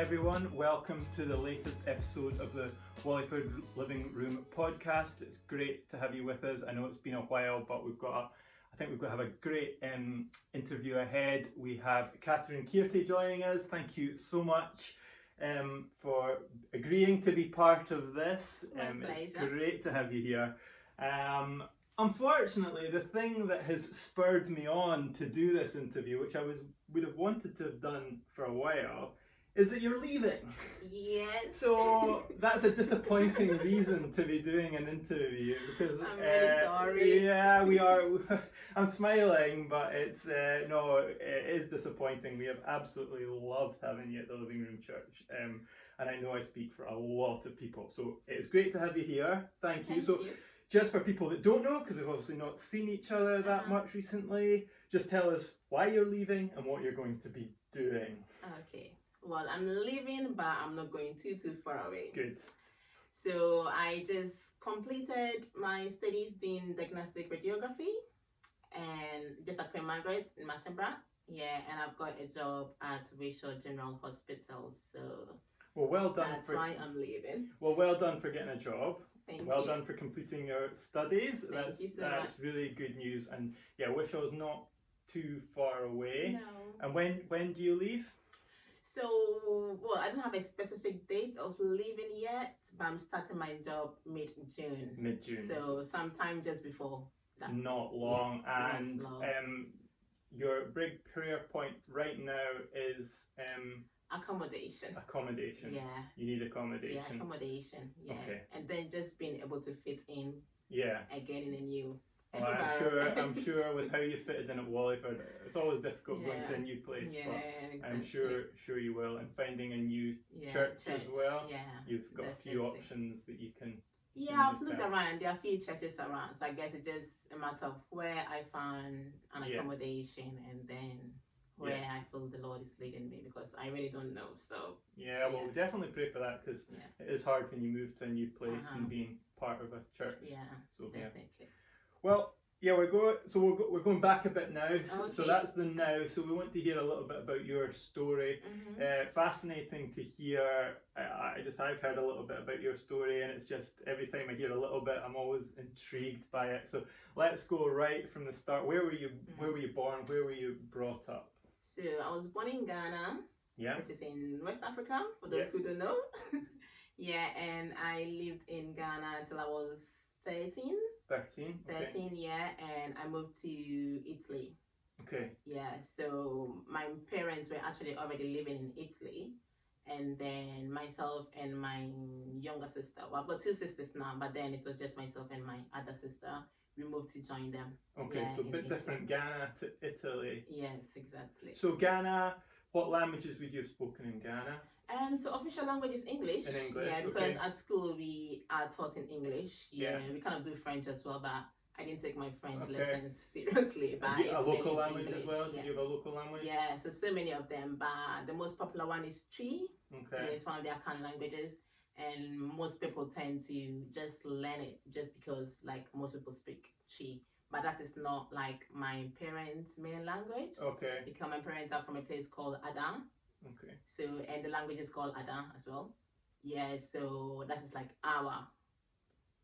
Everyone. Welcome to the latest episode of the Wallyford Living Room podcast. It's great to have you with us. I know it's been a while, but we've got a, I think we've got to have a great um, interview ahead. We have Catherine Kiertey joining us. Thank you so much um, for agreeing to be part of this. Um, it's great to have you here. Um, unfortunately, the thing that has spurred me on to do this interview, which I was would have wanted to have done for a while, is that you're leaving. Yes. So that's a disappointing reason to be doing an interview because I'm really sorry. Yeah, we are. I'm smiling, but it's uh, no, it is disappointing. We have absolutely loved having you at the Living Room Church, um, and I know I speak for a lot of people. So it's great to have you here. Thank you. Thank so you. just for people that don't know, because we've obviously not seen each other that Uh-huh. much recently, just tell us why you're leaving and what you're going to be doing. Okay. Well, I'm leaving, but I'm not going too too far away. Good. So I just completed my studies doing diagnostic radiography, and just at Queen Margaret in Musselburgh. Yeah, and I've got a job at Wishaw General Hospital. So Well, well done that's for why I'm leaving. well, well done for getting a job. Thank well you. done for completing your studies. Thank that's you so that's much. really good news. And yeah, I wish I was not too far away. No. And when when do you leave? So, well, I don't have a specific date of leaving yet, but I'm starting my job mid June. Mid June. So, sometime just before that. Not long. not and long. um, your big career point right now is um, Accommodation. accommodation. Yeah. You need accommodation Yeah, accommodation. accommodation. Yeah. Okay. And then just being able to fit in Yeah. again in a new Well, I'm sure. I'm sure with how you fitted in at Wallyford, it's always difficult going to a new place. Yeah, But exactly. I'm sure, sure you will. And finding a new yeah, church as well. Yeah. You've got a few options that you can. Yeah, I've looked town. around. There are a few churches around, so I guess it's just a matter of where I found an Yeah. accommodation and then where I feel the Lord is leading me because I really don't know. So Yeah, well, Yeah. we definitely pray for that because Yeah. it is hard when you move to a new place Uh-huh. and being part of a church. yeah, So yeah. definitely. Well, yeah, we're going. So we're, go, we're going back a bit now. So that's the now. So we want to hear a little bit about your story. Mhm. Uh, fascinating to hear. I, I just I've heard a little bit about your story, and it's just every time I hear a little bit, I'm always intrigued by it. So let's go right from the start. Where were you? Where were you born? Where were you brought up? So I was born in Ghana, Yeah. which is in West Africa, for those Yeah. who don't know. yeah, and I lived in Ghana until I was 13, Okay. 13 yeah, and I moved to Italy. Okay. Yeah, so my parents were actually already living in Italy. And then myself and my younger sister, well, I've got two sisters now, but then it was just myself and my other sister. We moved to join them. Okay. Yeah, so a bit different. Ghana to Italy. Yes, exactly. So Ghana. What languages would you have spoken in Ghana? Um, so official language is English. English, Yeah, because okay. at school we are taught in English. Yeah, Yeah. we kind of do French as well, but I didn't take my French Okay. lessons seriously. But you- a local language as well? Yeah. Did you have a local language? Yeah, so so many of them, but the most popular one is Twi. Okay. Yeah, it's one of the Akan languages, and most people tend to just learn it just because like most people speak Twi. But that is not like my parents' main language. Okay. Because my parents are from a place called Adan. Okay. So and the language is called Ada as well. Yeah, so that is like our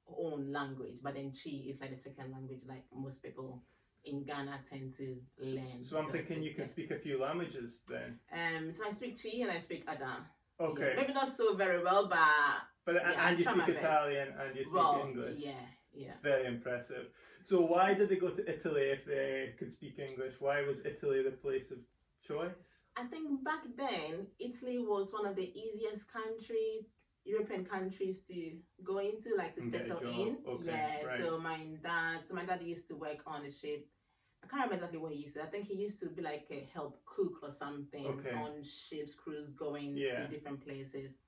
own language, but then Twi is like the second language, like most people in Ghana tend to learn. So I'm thinking you can speak a few languages then. Um, so I speak Twi and I speak Ada. Okay. Yeah, maybe not so very well, but But yeah, I and you speak. Italian and you speak well, English. yeah, yeah. Very impressive. So why did they go to Italy if they could speak English? Why was Italy the place of choice? I think back then Italy was one of the easiest country European countries to go into, like to a settle job. in. Okay, yeah. right. So my dad, so my dad used to work on a ship. I can't remember exactly what he used to. I think he used to be like a help cook or something Okay. on ships, crews going Yeah. to different places,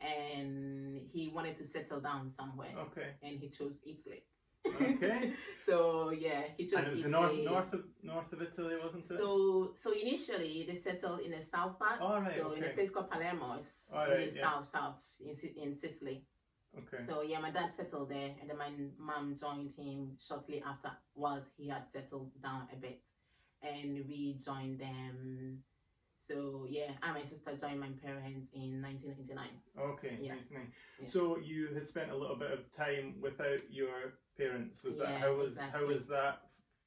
and he wanted to settle down somewhere, Okay. and he chose Italy. Okay. so yeah, he chose and it was the north north of north of Italy, wasn't it? So so initially they settled in the south part. All right, so in a place called Palermo, in right, the yeah. south south in, in Sicily. okay. So yeah, my dad settled there, and then my mom joined him shortly after, whilst he had settled down a bit, and we joined them So yeah, I and my sister joined my parents in 1999. Okay, Yeah. 99. Yeah. So you had spent a little bit of time without your parents. Was that how was how was that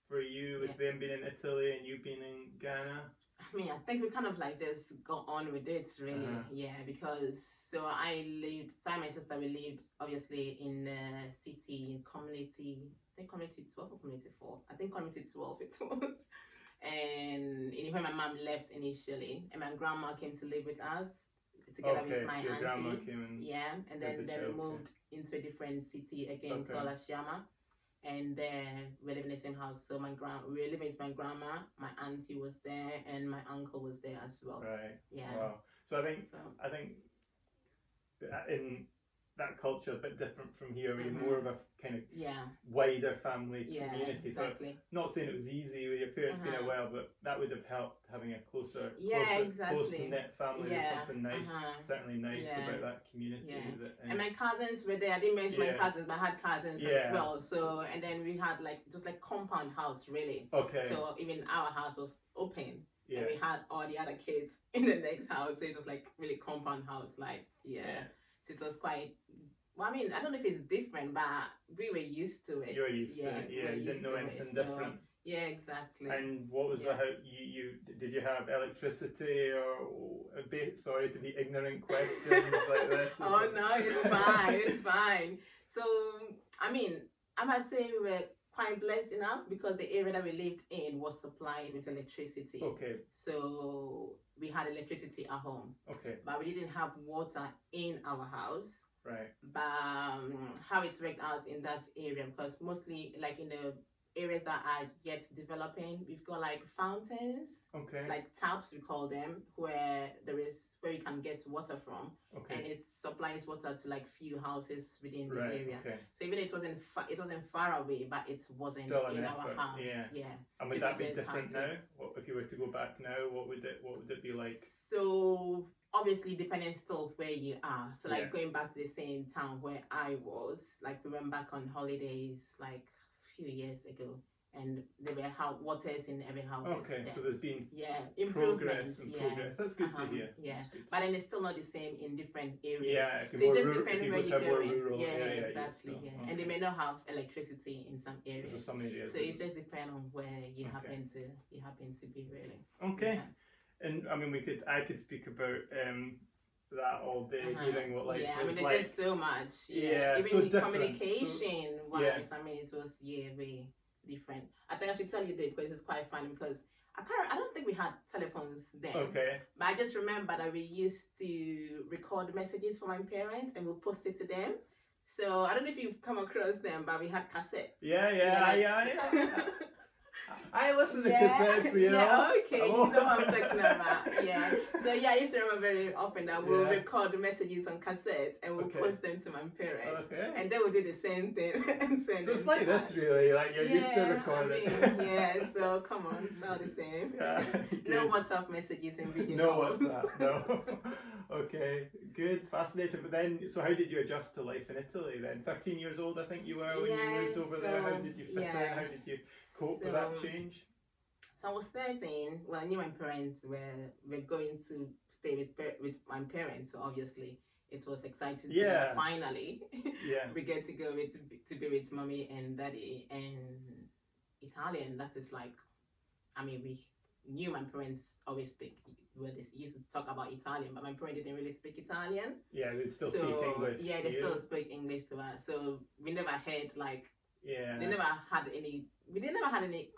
for you with Yeah. them being in Italy and you being in Ghana? I mean, I think we kind of like just got on with it, really. Uh-huh. Yeah, because so I lived, so I and my sister, we lived obviously in the city, in community, I think community 12 or community 4. I think community 12 it was. And when my mom left initially, and my grandma came to live with us together okay, with my so auntie. came in. Yeah, and then, the then we childcare. moved into a different city again Okay. called Ashaiman. And there we live in the same house. So my grand we living with my grandma, my auntie was there, and my uncle was there as well. Right. Yeah. Wow. So I think So I think uh, in that culture a bit different from here. We're Mhm. more of a kind of yeah, wider family yeah, community. So not saying it was easy with your parents being Uh-huh. away, but that would have helped having a closer, Yeah, closer, exactly. close knit family. Yeah, something nice, uh-huh. certainly nice Yeah. about that community. Yeah. That, uh, And my cousins were there. I didn't mention my cousins, but I had cousins as well. So and then we had like just like compound house really. okay. So even our house was open. yeah. And we had all the other kids in the next house. So it was like really compound house, like yeah. It was quite. Well, I mean, I don't know if it's different, but we were used to it. You're used yeah, to it. Yeah. You used didn't know to it. anything So, different. Yeah, exactly. And what was the Yeah. how you, you did you have electricity or a bit sorry to be ignorant questions like this? oh no, it's fine. It's fine. So I mean, I might say we were quite blessed enough because the area that we lived in was supplied with electricity. Okay, So we had electricity at home, okay, but we didn't have water in our house. right. But um, how it's worked out in that area, because mostly like in the areas that are yet developing, we've got like fountains, Okay, like taps we call them, where there is where you can get water from, okay. and it supplies water to like few houses within the area. okay. So even it wasn't fa- it wasn't far away, but it wasn't in effort, our house. yeah. yeah. And would that be different now? What if you were to go back now? What would it What would it be like? So obviously depending still where you are. So like Yeah. going back to the same town where I was, like we went back on holidays like few years ago and there were how waters in every house. Okay, there. so there's been yeah, progress improvements. and Yeah. progress. That's good Uh-huh, to hear. yeah. Good. But then it's still not the same in different areas. Yeah, if so you're it just depends where you to go rural, yeah, yeah, yeah, exactly. yeah. And they may not have electricity in some areas. there's some areas. So it just depends on where you Okay. happen to you happen to be really. okay. Yeah. And I mean, we could I could speak about um that all day, Uh-huh. hearing what life yeah, I mean, there's like. just so much. Yeah, Yeah, even so different. So- communication wise, yeah. I mean, it was yeah, very different. I think I should tell you that because it's quite funny because I can't. I don't think we had telephones then. Okay. But I just remember that we used to record messages for my parents and we'll post it to them. So I don't know if you've come across them, but we had cassettes. Yeah, yeah, like- yeah, yeah. I listen to yeah, cassettes, you know. yeah, okay, Oh. you know what I'm talking about. Yeah. So yeah, I used to remember very often that we'll Yeah. record messages on cassettes and we'll Okay. post them to my parents. Okay. And they will do the same thing and send So it's like to this, us. really. Like you're used to Yeah, recording. I mean, yeah, so come on, it's all the same. Yeah, no. WhatsApp messages and video No calls. WhatsApp. No. okay. Good. Fascinating. But then, so how did you adjust to life in Italy then? Thirteen years old, I think you were when you moved over there. How did you fit yeah. in? How did you cope with that change? So I was 13. Well, I knew my parents were were going to stay with with my parents. So obviously, it was exciting. Yeah. finally, Yeah. we get to go with to be, to be with mommy and daddy and Italian. That is like, I mean, we knew my parents always speak. Well, they used to talk about Italian, but my parents didn't really speak Italian. Yeah. They'd still so speak English. yeah, to they you? still speak English to us. So we never had like Yeah. they never had any we didn't never had any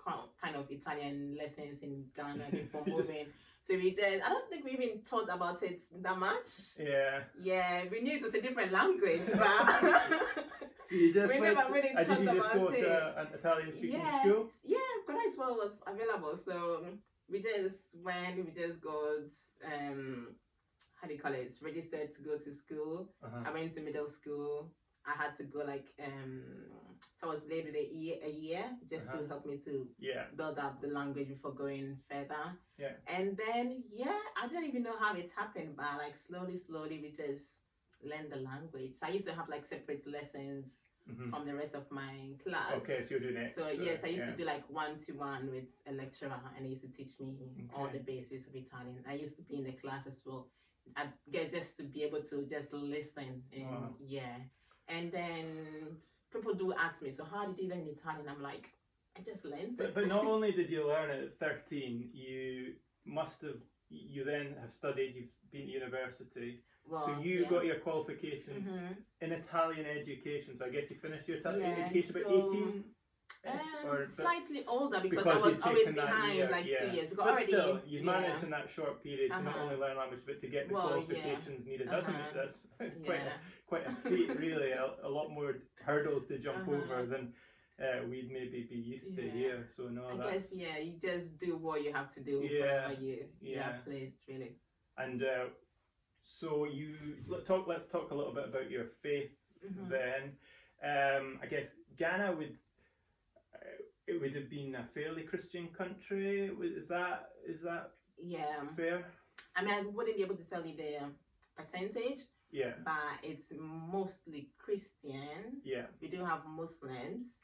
kind of Italian lessons in Ghana before just- moving. So we just I don't think we even thought about it that much. Yeah. Yeah, we knew it was a different language, but So you just We went never really and did thought you just about go it. to an Italian speaking yeah, school? yeah, Ghana as well was available. So we just went, we just got um how do you call it? Registered to go to school. Uh-huh. I went to middle school. I had to go like um so I was late with a year a year just Uh-huh. to help me to Yeah. build up the language before going further. Yeah. And then yeah, I don't even know how it happened, but like slowly, slowly we just learned the language. So I used to have like separate lessons Mhm. from the rest of my class. Okay, so you're doing it. So yes, I used to do like one to one with a lecturer, and he used to teach me all the basics of Italian. I used to be in the class as well. I guess just to be able to just listen and Wow. yeah. And then people do ask me, so how did you learn Italian? I'm like, I just learned But, it. but not only did you learn it at 13, you must have, you then have studied, you've been to university. So you yeah. got your qualifications Mhm. in Italian education. So I guess you finished your Italian Yeah, education about 18? Um, slightly older because, because I was always behind year, like yeah. two years. Because But already, still, you've managed in that short period to not Uh-huh. only learn language but to get the Well, qualifications needed. Doesn't Uh-huh. it? That's quite a, quite a feat, really. A, a lot more hurdles to jump Uh-huh. over than uh, we'd maybe be used to Yeah. here. So no, I that guess yeah, you just do what you have to do Yeah, wherever you you yeah. are placed really. And uh, so you talk. Let's talk a little bit about your faith Mhm. then. Um, I guess Ghana would. Uh, it would have been a fairly Christian country. Is that is that Yeah, fair? I mean I wouldn't be able to tell you the percentage, Yeah, but it's mostly Christian. yeah. We do have Muslims,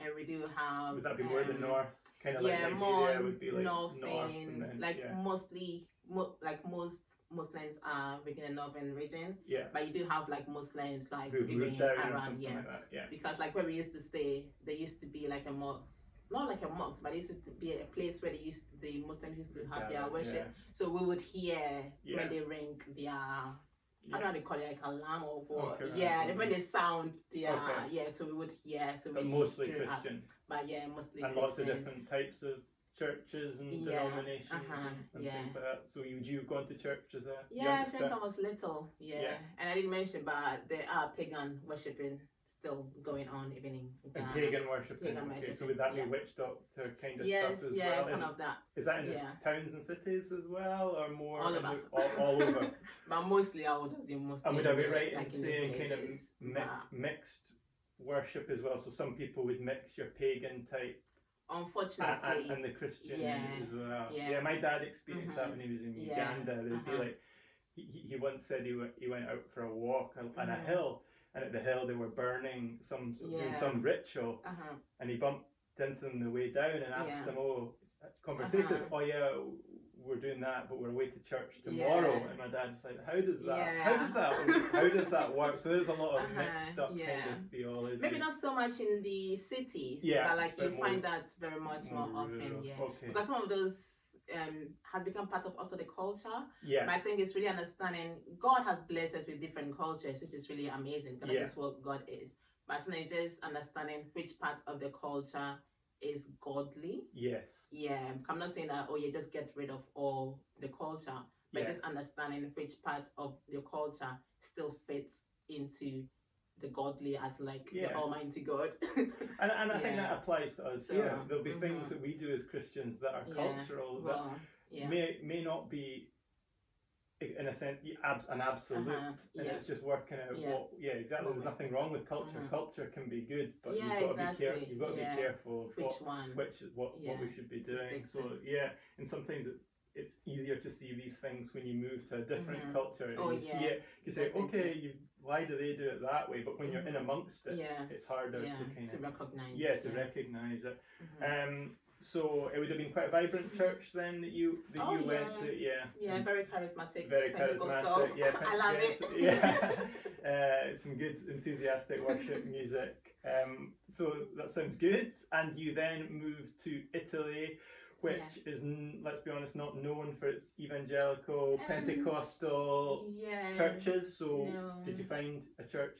and we do have. Would that be more the um, north? Kind of yeah, like more Nigeria would be like north north, and then, like yeah, mostly mo- like most Muslims are within the northern region, yeah. but you do have like Muslims like Who moved even down or around yeah. like. Yeah, because like where we used to stay, there used to be like a mosque, not like a mosque, but it used to be a place where they used the Muslims used to have their Ghana, worship. So we would hear Yeah. when they ring their I don't know how they call it like alarm or what. Okay, uh, yeah, right. when they sound their Okay. yeah, so we would hear. So But we mostly grew up. Christian, But yeah, mostly and lots of different types of churches and Yeah, denominations uh-huh, and, and yeah. things like that. So you you've gone to church as a Yeah, since I was little. Yeah. Yeah. And I didn't mention, but there are pagan worshipping still going on even in And pagan worshiping. Pagan okay, so worship, would that be witch doctor kind of Yes, stuff as yeah, well? kind And of that. is that in the yeah. towns and cities as well, or more All over. all, all over? But mostly I would assume mostly. and would I be right like in saying kind of mi- mixed worship as well? So some people would mix your pagan type Unfortunately. and, and the Christian Yeah, as well. yeah. my dad experienced that Mhm. when he was in Yeah, Uganda. There'd be uh-huh. like he, he once said he went, he went out for a walk on, on a hill, and at the hill they were burning some doing Yeah. some ritual, uh-huh. and he bumped into them the way down and asked Yeah. them, "Oh, conversations. Uh-huh. Oh yeah, we're doing that, but we're away to church tomorrow." Yeah. And my dad's like, "How does that? Yeah. How does that? how does that work?" So there's a lot of Uh-huh, mixed up kind of theology. Maybe not so much in the cities, Yeah, but like you more- find that very much more, often, rural. yeah. Okay. Because some of those um has become part of also the culture. yeah. But I think it's really understanding God has blessed us with different cultures, which is really amazing because Yeah. that's what God is. But sometimes just understanding which part of the culture is godly. yes. Yeah, I'm not saying that oh you just get rid of all the culture, but Yeah. just understanding which part of the culture still fits into the godly as like Yeah. the Almighty God. And, and I think that applies to us So, here. There'll be mhm. things that we do as Christians that are Yeah, cultural that well, yeah. may may not be, in a sense, abs- an absolute, Uh-huh, and yeah. it's just working out Yeah. what. Yeah, exactly. There's nothing wrong with culture. Mhm. Culture can be good, but Yeah, you've got to be careful. You've got to be careful of Which what, one? which what what we should be doing. So yeah, and sometimes it, it's easier to see these things when you move to a different Mhm. culture and Oh, you see it. You say, definitely. okay, you, why do they do it that way? But when you're in Mhm. amongst it, it's harder to kind to of recognize. yeah to recognize it. Mhm. Um, so it would have been quite a vibrant church then that you that Oh, you went to, yeah. yeah, very charismatic. Very charismatic. Yeah, I love it. Yeah, uh, some good enthusiastic worship music. Um, so that sounds good. And you then moved to Italy, which is n- let's be honest, not known for its evangelical Um, Pentecostal yeah. churches. So no. did you find a church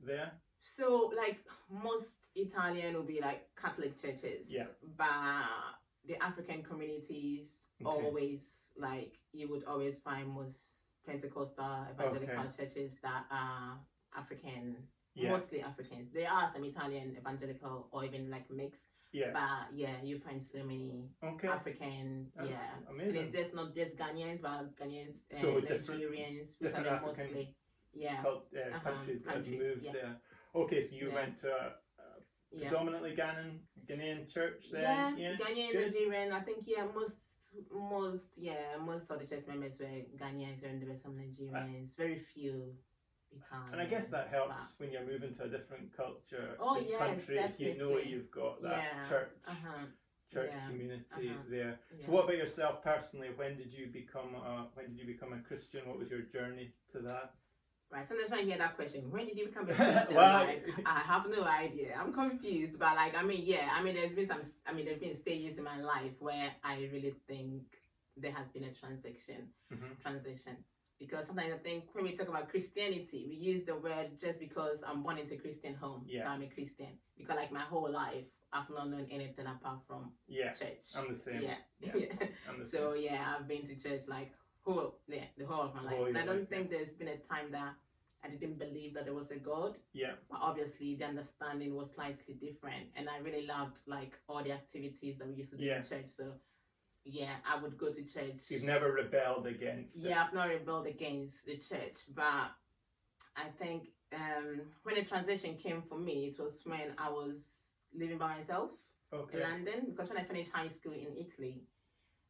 there? So, like most Italian will be like Catholic churches, Yeah. but the African communities Okay. always like you would always find most Pentecostal evangelical Okay. churches that are African, Yeah. mostly Africans. There are some Italian evangelical or even like mixed, Yeah. but yeah, you find so many Okay. African, That's yeah. And amazing. it's just not just Ghanaians, but Ghanaians and So Nigerians, which are different the African mostly, yeah, Cult, uh, Uh-huh, countries that have moved yeah. there. Okay, so you Yeah. went to a, yeah. predominantly Ghanaian Ghanaian church then. Yeah, Yeah. Ghanaian, good. Nigerian. I think yeah, most most yeah, most of the church members were Ghanaians and there were some Nigerians. Very few Italian. And I guess that helps when you're moving to a different culture, Oh, yes, country, if you know you've got that Yeah. church Uh huh. church Yeah. community Uh-huh. there. So what about yourself personally? When did you become a when did you become a Christian? What was your journey to that? Right, sometimes when I hear that question, when did you become a Christian? Well- like, I have no idea. I'm confused, but like, I mean, yeah, I mean, there's been some, I mean, there've been stages in my life where I really think there has been a transition, Mhm. transition. Because sometimes I think when we talk about Christianity, we use the word just because I'm born into a Christian home, Yeah. so I'm a Christian. Because like my whole life, I've not known anything apart from Yeah, church. I'm the same. Yeah, Yeah. yeah. So yeah, I've been to church like whole yeah, the whole of my life. Whole and I don't life, think there's been a time that I didn't believe that there was a God. Yeah. But obviously the understanding was slightly different. And I really loved like all the activities that we used to do Yeah. in church. So yeah, I would go to church. You've never rebelled against it. Yeah, I've not rebelled against the church, but I think um, when the transition came for me, it was when I was living by myself okay. in London because when I finished high school in Italy,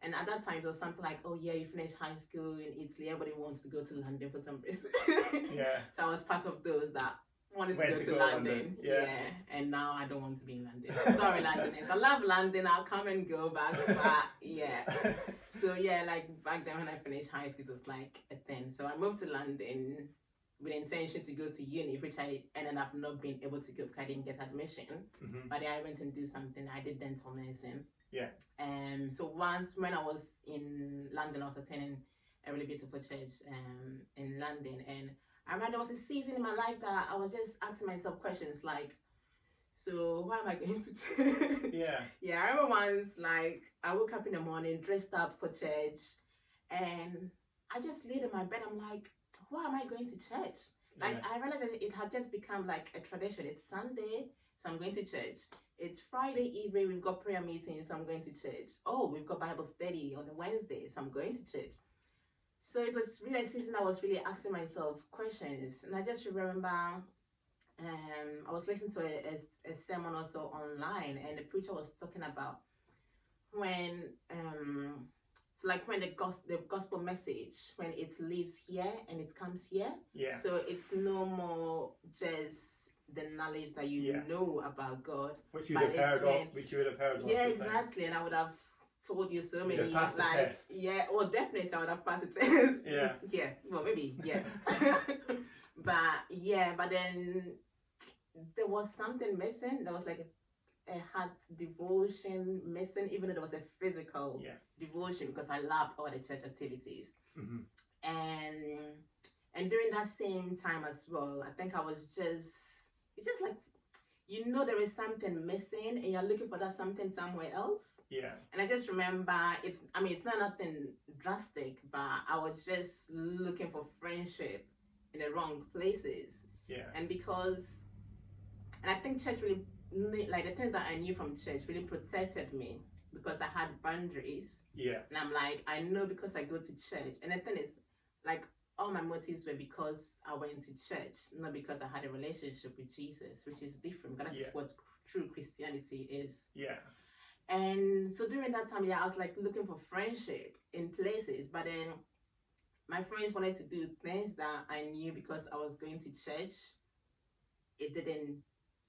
and at that time it was something like, oh yeah, you finished high school in Italy, everybody wants to go to London for some reason. Yeah. So I was part of those that wanted to go to to, go London. London, yeah. And now I don't want to be in London. Sorry, Londoners. I love London. I'll come and go back, but yeah. So yeah, like back then when I finished high school, it was like a thing. So I moved to London with intention to go to uni, which I ended up not being able to go because I didn't get admission. Mhm. But then I went and do something. I did dental nursing. Yeah. Um. So once when I was in London, I was attending a really beautiful church um in London, and I remember there was a season in my life that I was just asking myself questions like, so why am I going to church? Yeah. Yeah, I remember once like I woke up in the morning dressed up for church, and I just laid in my bed. I'm like, why am I going to church? Like yeah. I realized that it had just become like a tradition. It's Sunday, so I'm going to church. It's Friday evening, we've got prayer meetings, so I'm going to church. Oh, we've got Bible study on a Wednesday, so I'm going to church. So it was really a season I was really asking myself questions. And I just remember um, I was listening to a, a, a sermon also online, and the preacher was talking about when um, so like when the gospel the gospel message when it lives here and it comes here Yeah. so it's no more just the knowledge that you Yeah. know about God. Which you'd have heard when- of, which you would have heard yeah, exactly. And I would have told you so many have passed the like test. yeah, well definitely I would have passed the test. Yeah. yeah. Well maybe, yeah. but yeah, but then there was something missing. There was like a, a heart devotion missing, even though there was a physical Yeah. devotion because I loved all the church activities Mhm. and and during that same time as well i think i was just it's just like you know there is something missing and you're looking for that something somewhere else Yeah. and i just remember it's i mean it's not nothing drastic but i was just looking for friendship in the wrong places Yeah. and because and i think church really like the things that i knew from church really protected me because i had boundaries Yeah. and I'm like, I know because I go to church. And the thing is, like, all my motives were because I went to church, not because I had a relationship with Jesus, which is different. Because that's Yeah. what true Christianity is. Yeah. And so during that time, yeah, I was like looking for friendship in places. But then my friends wanted to do things that I knew because I was going to church. It didn't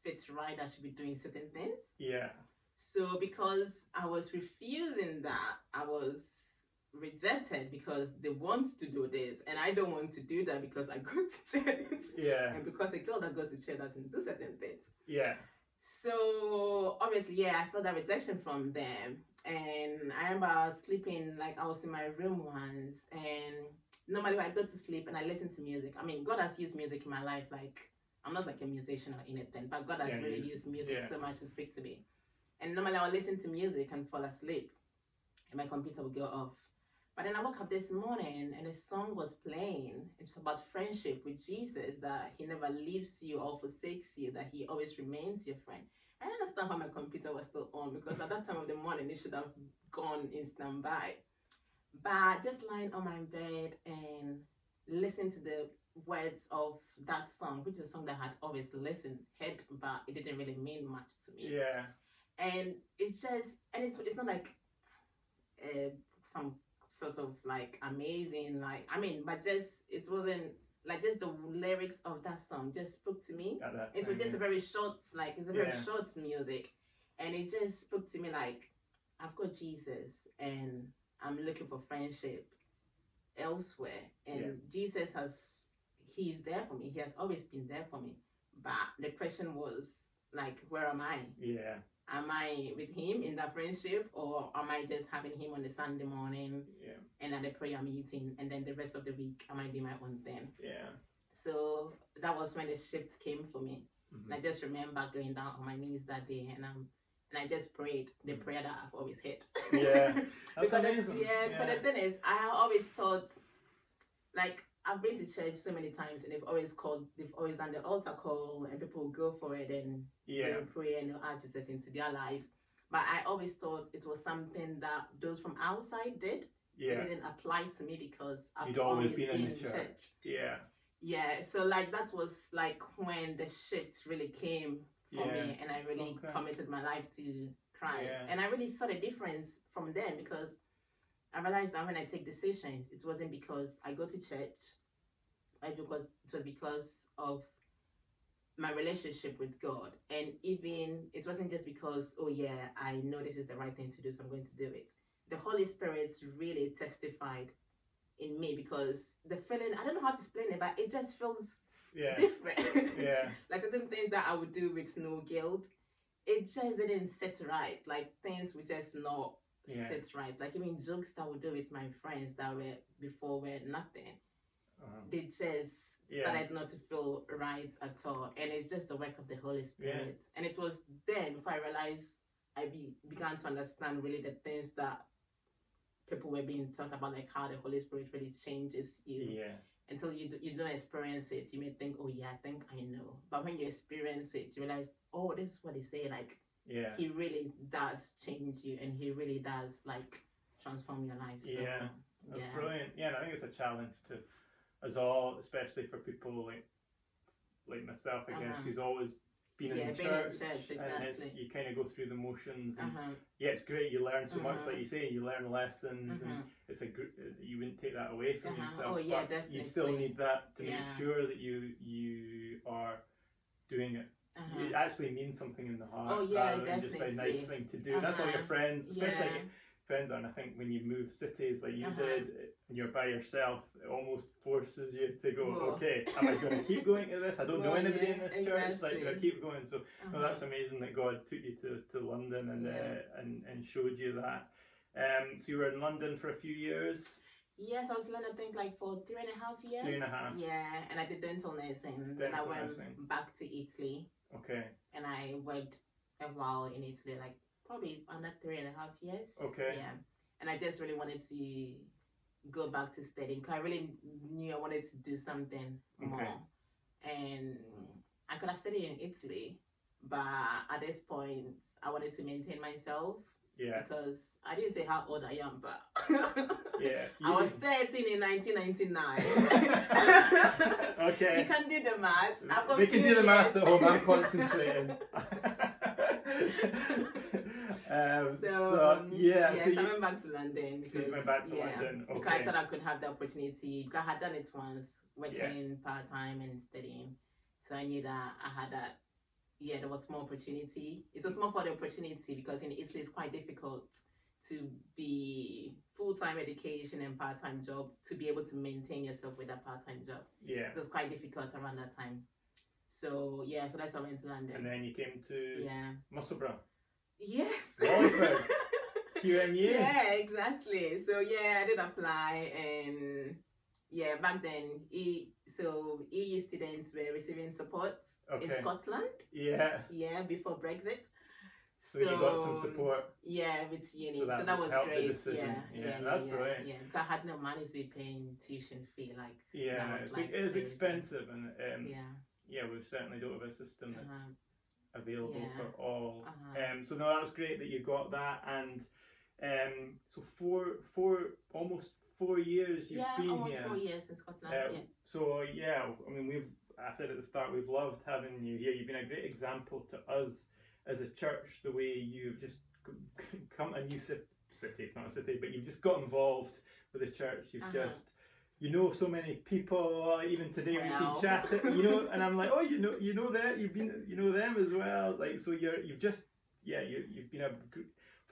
fit right. I should be doing certain things. Yeah. So because I was refusing that, I was rejected because they want to do this and I don't want to do that because I go to church. Yeah. And because a girl that goes to church doesn't do certain things. Yeah. So obviously, yeah, I felt that rejection from them. And I remember sleeping, like I was in my room once, and normally I go to sleep and I listen to music, I mean, God has used music in my life. Like, I'm not like a musician or anything, but God has Yeah, really used music yeah. so much to speak to me. And normally I would listen to music and fall asleep, and my computer would go off. But then I woke up this morning and a song was playing. It's about friendship with Jesus, that he never leaves you or forsakes you, that he always remains your friend. I understand why my computer was still on because at that time of the morning it should have gone in standby. But just lying on my bed and listen to the words of that song, which is a song that I had always listened, heard, but it didn't really mean much to me Yeah. and it's just and it's it's not like uh, some sort of like amazing like I mean but just it wasn't like just the lyrics of that song just spoke to me. It was just a very short, like it's a very Yeah. short music, and it just spoke to me like I've got Jesus and I'm looking for friendship elsewhere, and Yeah. Jesus has He's there for me. He has always been there for me. But the question was like, where am I? yeah, Am I with Him in that friendship, or am I just having Him on the Sunday morning yeah, and at the prayer meeting, and then the rest of the week am I doing my own thing? yeah. So that was when the shift came for me. Mhm. And I just remember going down on my knees that day and um and I just prayed the prayer that I've always had. Yeah, That's because the- amazing. yeah, but the thing is I always thought like I've been to church so many times and they've always called they've always done the altar call and people go for it and yeah, they'll pray and they'll ask Jesus into their lives. But I always thought it was something that those from outside did. yeah, It didn't apply to me because I've You'd always always been been, in in church. church. yeah, Yeah, so like that was like when the shift really came for Yeah. me and I really Okay. committed my life to Christ. Yeah. And I really saw the difference from then because I realized that when I take decisions, it wasn't because I go to church, because it was because of my relationship with God. And even it wasn't just because, oh yeah, I know this is the right thing to do, so I'm going to do it. The Holy Spirit really testified in me because the feeling I don't know how to explain it, but it just feels yeah, different. yeah, like certain things that I would do with no guilt, it just didn't sit right. Like things would just not Yeah. sit right. Like even jokes that I would do with my friends that were before were nothing. uh-huh. They just Yeah. started not to feel right at all. And it's just the work of the Holy Spirit. And it was then before I realized I be, began to understand really the things that people were being taught about, like how the Holy Spirit really changes you yeah, until you do, you don't experience it, you may think, oh yeah, I think I know. But when you experience it, you realize, oh, this is what they say. Like yeah, he really does change you, and he really does like transform your life. So, Yeah, That's yeah, brilliant. Yeah, and I think it's a challenge to us all, especially for people like like myself, I guess, Uh-huh. who's always been yeah, in the church. in church And it's, exactly. you kind of go through the motions, and Uh-huh, yeah, it's great. You learn so much, Mhm. like you say, you learn lessons, and mhm. it's a gr- you wouldn't take that away from Uh-huh. yourself. Oh, yeah, but You still need that to Yeah. make sure that you you are doing it. Uh-huh. It actually means something in the heart. Oh, yeah, rather than just a nice thing to do. That's all your Uh-huh. friends, especially Yeah. like friends are. And I think when you move cities like you Uh-huh. did, and you're by yourself, it almost forces you to go, Whoa. okay, am I going to keep going to this? I don't know anybody yeah, in this church. Like, do I exactly. keep going? So, no, uh-huh. that's amazing that God took you to, to London and, Yeah. uh, and and showed you that. Um, so you were in London for a few years. Yes, I was in London, I think, like for three and a half years. Three and a half. Yeah, and I did dental nursing. Dental then I went nursing. back to Italy. Okay. and I worked a while in Italy, like probably under three and a half years. Okay. Yeah, and I just really wanted to go back to studying because I really knew I wanted to do something more. Okay. more, and I could have studied in Italy, but at this point I wanted to maintain myself Yeah. because I didn't say how old I am, but Yeah. I was 13 in 1999. okay. You can do the maths. I've got We can do the maths at home. I'm concentrating. um, so, So, yeah, yes, so I went back to London. So you went because, back to yeah, London, Because I thought I could have the opportunity. Because I had done it once, working part time and studying. So I knew that I had that. Yeah, there was more opportunity. It was more for the opportunity because in Italy it's quite difficult to be full time education and part time job to be able to maintain yourself with a part time job. yeah, It was quite difficult around that time. So yeah, so that's why I went to London. and then you came to yeah. Musselburgh, Yes. QMU. Yeah, exactly. So yeah, I did apply and yeah, back then e so EU students were receiving support in Scotland. Yeah. Yeah, before Brexit. So, you got some support. Yeah, with uni. So So that that, was great. Yeah, Yeah, yeah, yeah, that's yeah, brilliant. Yeah, because I had no money to be paying tuition fee. Like, Yeah, that was it's, like it is expensive, and um, yeah. yeah, we certainly don't have a system that's uh-huh, available Yeah. for all. uh-huh. Um, so no, that was great that you got that, and um, so four, four, almost four years you've yeah, been almost here. four years in Scotland. Uh, yeah. So yeah, I mean, we've. I said at the start, we've loved having you here. You've been a great example to us as a church. The way you've just come a new ci- city. It's not a city, but you've just got involved with the church. You've Uh-huh. just you know so many people. Even today we've been chatting, you know, and I'm like, oh, you know, you know that you've been, you know them as well. Like so, you're you've just yeah, you you've been a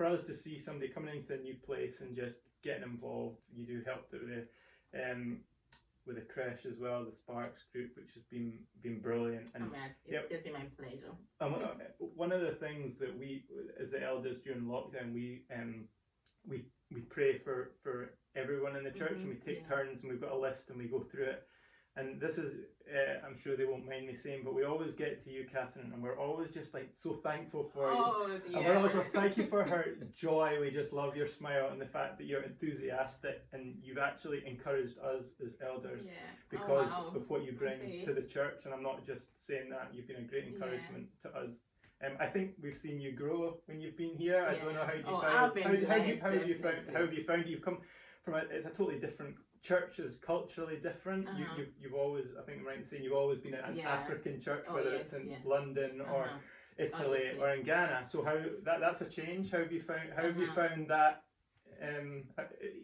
for us to see somebody coming into a new place and just getting involved. You do help with the um with the creche as well, the Sparks group, which has been been brilliant. And mean, it's Yep. just been my pleasure. um, one of the things that we, as the elders during lockdown, we um, we we pray for for everyone in the church, and we take yeah. turns, and we've got a list, and we go through it. And this is, uh, I'm sure they won't mind me saying, but we always get to you, Catherine, and we're always just like so thankful for you. Oh And we're always like, thank you for her joy. We just love your smile and the fact that you're enthusiastic and you've actually encouraged us as elders Yeah. because oh, wow. of what you bring Okay. to the church. And I'm not just saying that, you've been a great Yeah. encouragement to us. Um, I think we've seen you grow when you've been here. Yeah. I don't know how you Oh, found I've been how, how, you, how have you found how have you found you've come from a it's a totally different church is culturally different. You, Uh-huh. you've, you've always I think I'm right in saying you've always been at an Yeah. African church, Oh, whether yes, it's in yeah. London or Uh-huh. Italy Italy. or in Ghana. So how that that's a change. How have you found how have you Uh-huh. found that? Um, uh,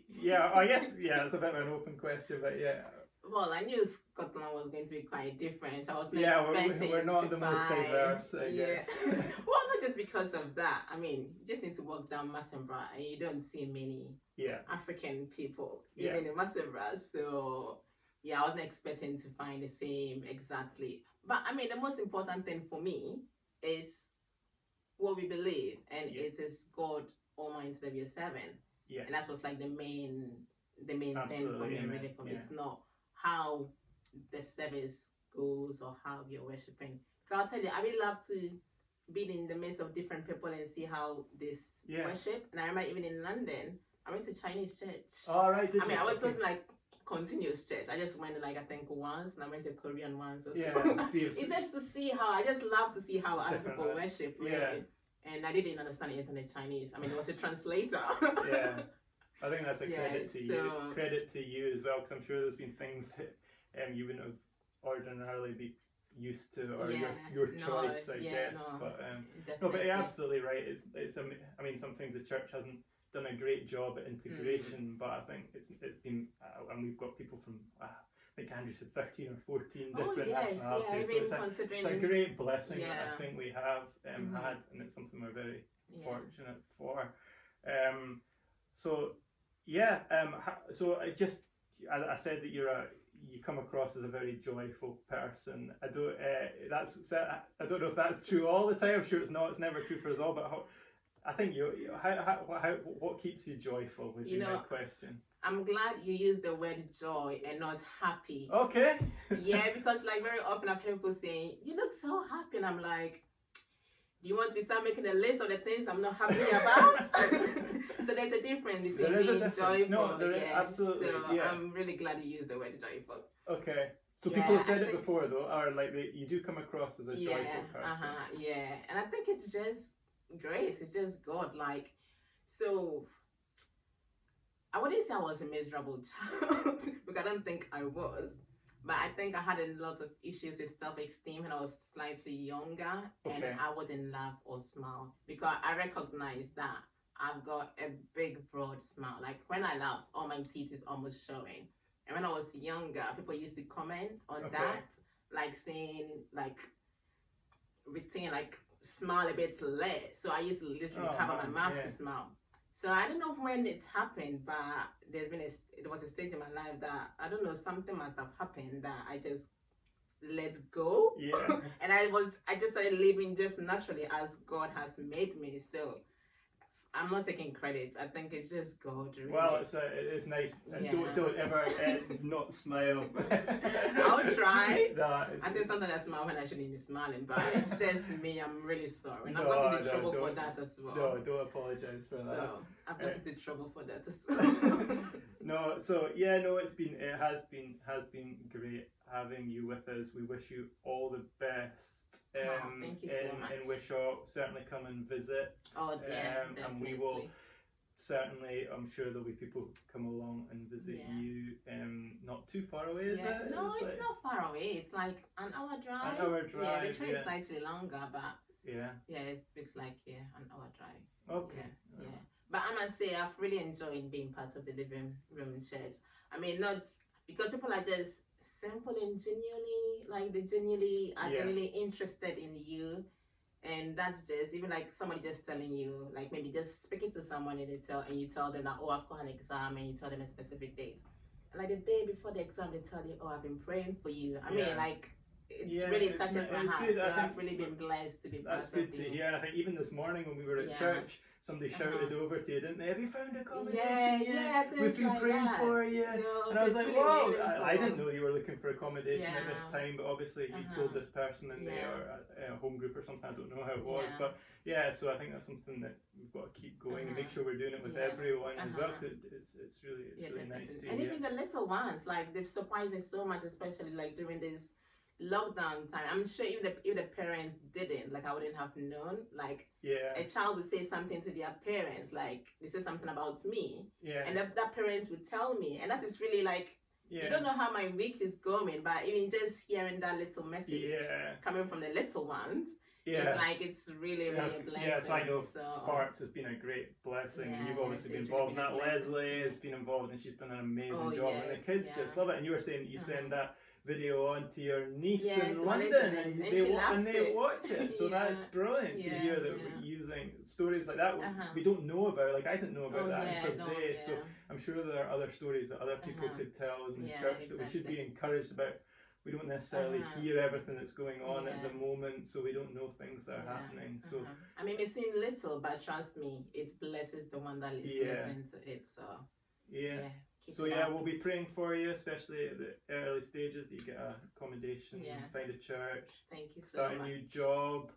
yeah, I guess yeah, it's a bit of an open question, but yeah, Well, I knew Scotland was going to be quite different. I was not Yeah, we're- expecting we're not to the most find- diverse, I yeah. well, not just because of that. I mean, you just need to walk down Musselburgh and you don't see many yeah, African people, Yeah. even in Musselburgh. So, yeah, I wasn't expecting to find the same exactly. But I mean, the most important thing for me is what we believe, and Yeah. it is God Almighty that we are serving yeah, and that's what's like the main the main thing for me amen, really for me it's not how the service goes or how you're worshiping 'Cause i'll tell you i really love to be in the midst of different people and see how this Yeah. worship and i remember even in london i went to chinese church All right. Did i mean i went to like Cantonese church i just went like i think once and i went to korean once or so Yeah, it's- just to see how I just love to see how other people worship, really. yeah. And I didn't understand anything in Chinese. I mean, there was a translator. yeah. I think that's a Yeah, credit to you. Credit to you as well, because I'm sure there's been things that um, you wouldn't have ordinarily be used to, or your, Yeah, your no, choice, I yeah, guess. no. But um, no, but you're absolutely right. It's it's. I mean, sometimes the church hasn't done a great job at integration, Mm. but I think it's it's been, uh, and we've got people from. Uh, I think Andrew said 13 or 14 Oh different yes, yeah. nationalities. so it's a, it's a great blessing that I think we have um, Mhm. had, and it's something we're very yeah. fortunate for. Um, so yeah, um, so I just I, I said that you're a you come across as a very joyful person. I don't uh, that's I don't know if that's true all the time. I'm sure it's not. It's never true for us all. But how, I think you you- how, how, how what keeps you joyful would You be my question. I'm glad you used the word joy and not happy. Okay. yeah, because like very often I've heard people saying, "You look so happy," and I'm like, "Do you want to start making a list of the things I'm not happy about?" so there's a difference between There is a being joyful. No, there is- yeah. absolutely, So yeah. I'm really glad you used the word joyful. Okay. So Yeah, people have said I it think- before though, or like they, you do come across as a yeah, joyful person. uh huh, yeah, and I think it's just grace. It's just God. Like, so I wouldn't say I was a miserable child because I don't think I was. But I think I had a lot of issues with self esteem when I was slightly younger and Okay. I wouldn't laugh or smile because I recognize that I've got a big, broad smile. Like when I laugh, all my teeth is almost showing. And when I was younger, people used to comment on Okay. that, like saying, like, retain, like, smile a bit less. So I used to literally Oh, cover my mouth yeah. to smile. So I don't know when it happened, but there's been a there was a stage in my life that I don't know something must have happened that I just let go, Yeah. and I was I just started living just naturally as God has made me. So I'm not taking credit. I think it's just God. Really. Well, it's, uh, it's nice. And Yeah. don't, don't ever uh, not smile. I'll try. no, I think sometimes I smile when I shouldn't be smiling, but it's just me. I'm really sorry, and I've No, gotten into no, trouble for that as well. no, don't apologise for that. so I've Uh, gotten into trouble for that as well. no, so yeah, no, it's been it has been has been great having you with us. We wish you all the best. Um, thank you so in, much. in Wishaw, certainly come and visit. oh yeah, Um, definitely. and we will certainly, I'm sure there'll be people who come along and visit Yeah. you. Um, not too far away, is yeah. it? No, it's like- not far away. It's like an hour drive. An hour drive. Yeah, the drive, train yeah. is slightly longer, but Yeah. yeah, it's, it's like yeah, an hour drive. Okay. Yeah, yeah. But I must say, I've really enjoyed being part of the living room church. I mean, not because people are just simple and genuinely like they genuinely are Yeah. genuinely interested in you and that's just even like somebody just telling you like maybe just speaking to someone and they tell and you tell them that oh I've got an exam and you tell them a specific date and like the day before the exam they tell you oh I've been praying for you I Yeah. mean like it's Yeah, really touches my it's heart good. so I i've really been blessed to be That's part good of to the hear. And I think even this morning when we were at Yeah. church, somebody shouted Uh-huh. over to you, didn't they? Have you found accommodation? yeah yeah We've been like praying that. for you. You know, And I was like, really whoa. I, I didn't know you were looking for accommodation at this time, but obviously you Uh-huh. told this person in Yeah. there or a, a home group or something, I don't know how it was. Yeah. But yeah, so I think that's something that we've got to keep going and make Uh-huh. sure we're doing it with Yeah. everyone as well. Uh-huh. it's, it's really, it's Yeah, really nice to And even the little ones, like they've surprised me so much, especially like during this lockdown time. I'm sure even the if the parents didn't, like I wouldn't have known. Like Yeah, a child would say something to their parents, like they say something about me, yeah, and that, that parent would tell me, and that is really like yeah, you don't know how my week is going, but even just hearing that little message yeah, coming from the little ones, yeah. it's like it's really Yeah, really a blessing. yeah, so I know So, Sparks has been a great blessing. and You've obviously been it's involved in that. been a blessing Leslie has been involved and she's done an amazing Oh, job. and the kids yeah. just love it. And you were saying that you Uh-huh. send that video on to your niece Yeah, in to my niece London and and, and they, wa- and they it. watch it. So that's Yeah. brilliant to hear that yeah. we're using stories like that we- Uh-huh. we don't know about. Like I didn't know about Oh that yeah, until no, today. yeah. So I'm sure there are other stories that other people Uh-huh. could tell in the Yeah, church that we should be encouraged about. We don't necessarily Uh-huh. hear everything that's going on at the moment, so we don't know things that are Yeah. happening. So Uh-huh. I mean, it seems little, but trust me, it blesses the one that is Yeah. listening to it. So yeah. Keep So it yeah, up. we'll be praying for you, especially at the early stages. That you get a accommodation, Yeah. find a church, thank you so start a new job,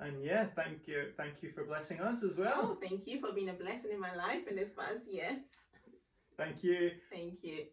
and yeah, thank you, thank you for blessing us as Oh, well. thank you for being a blessing in my life in this past years. Thank you. Thank you.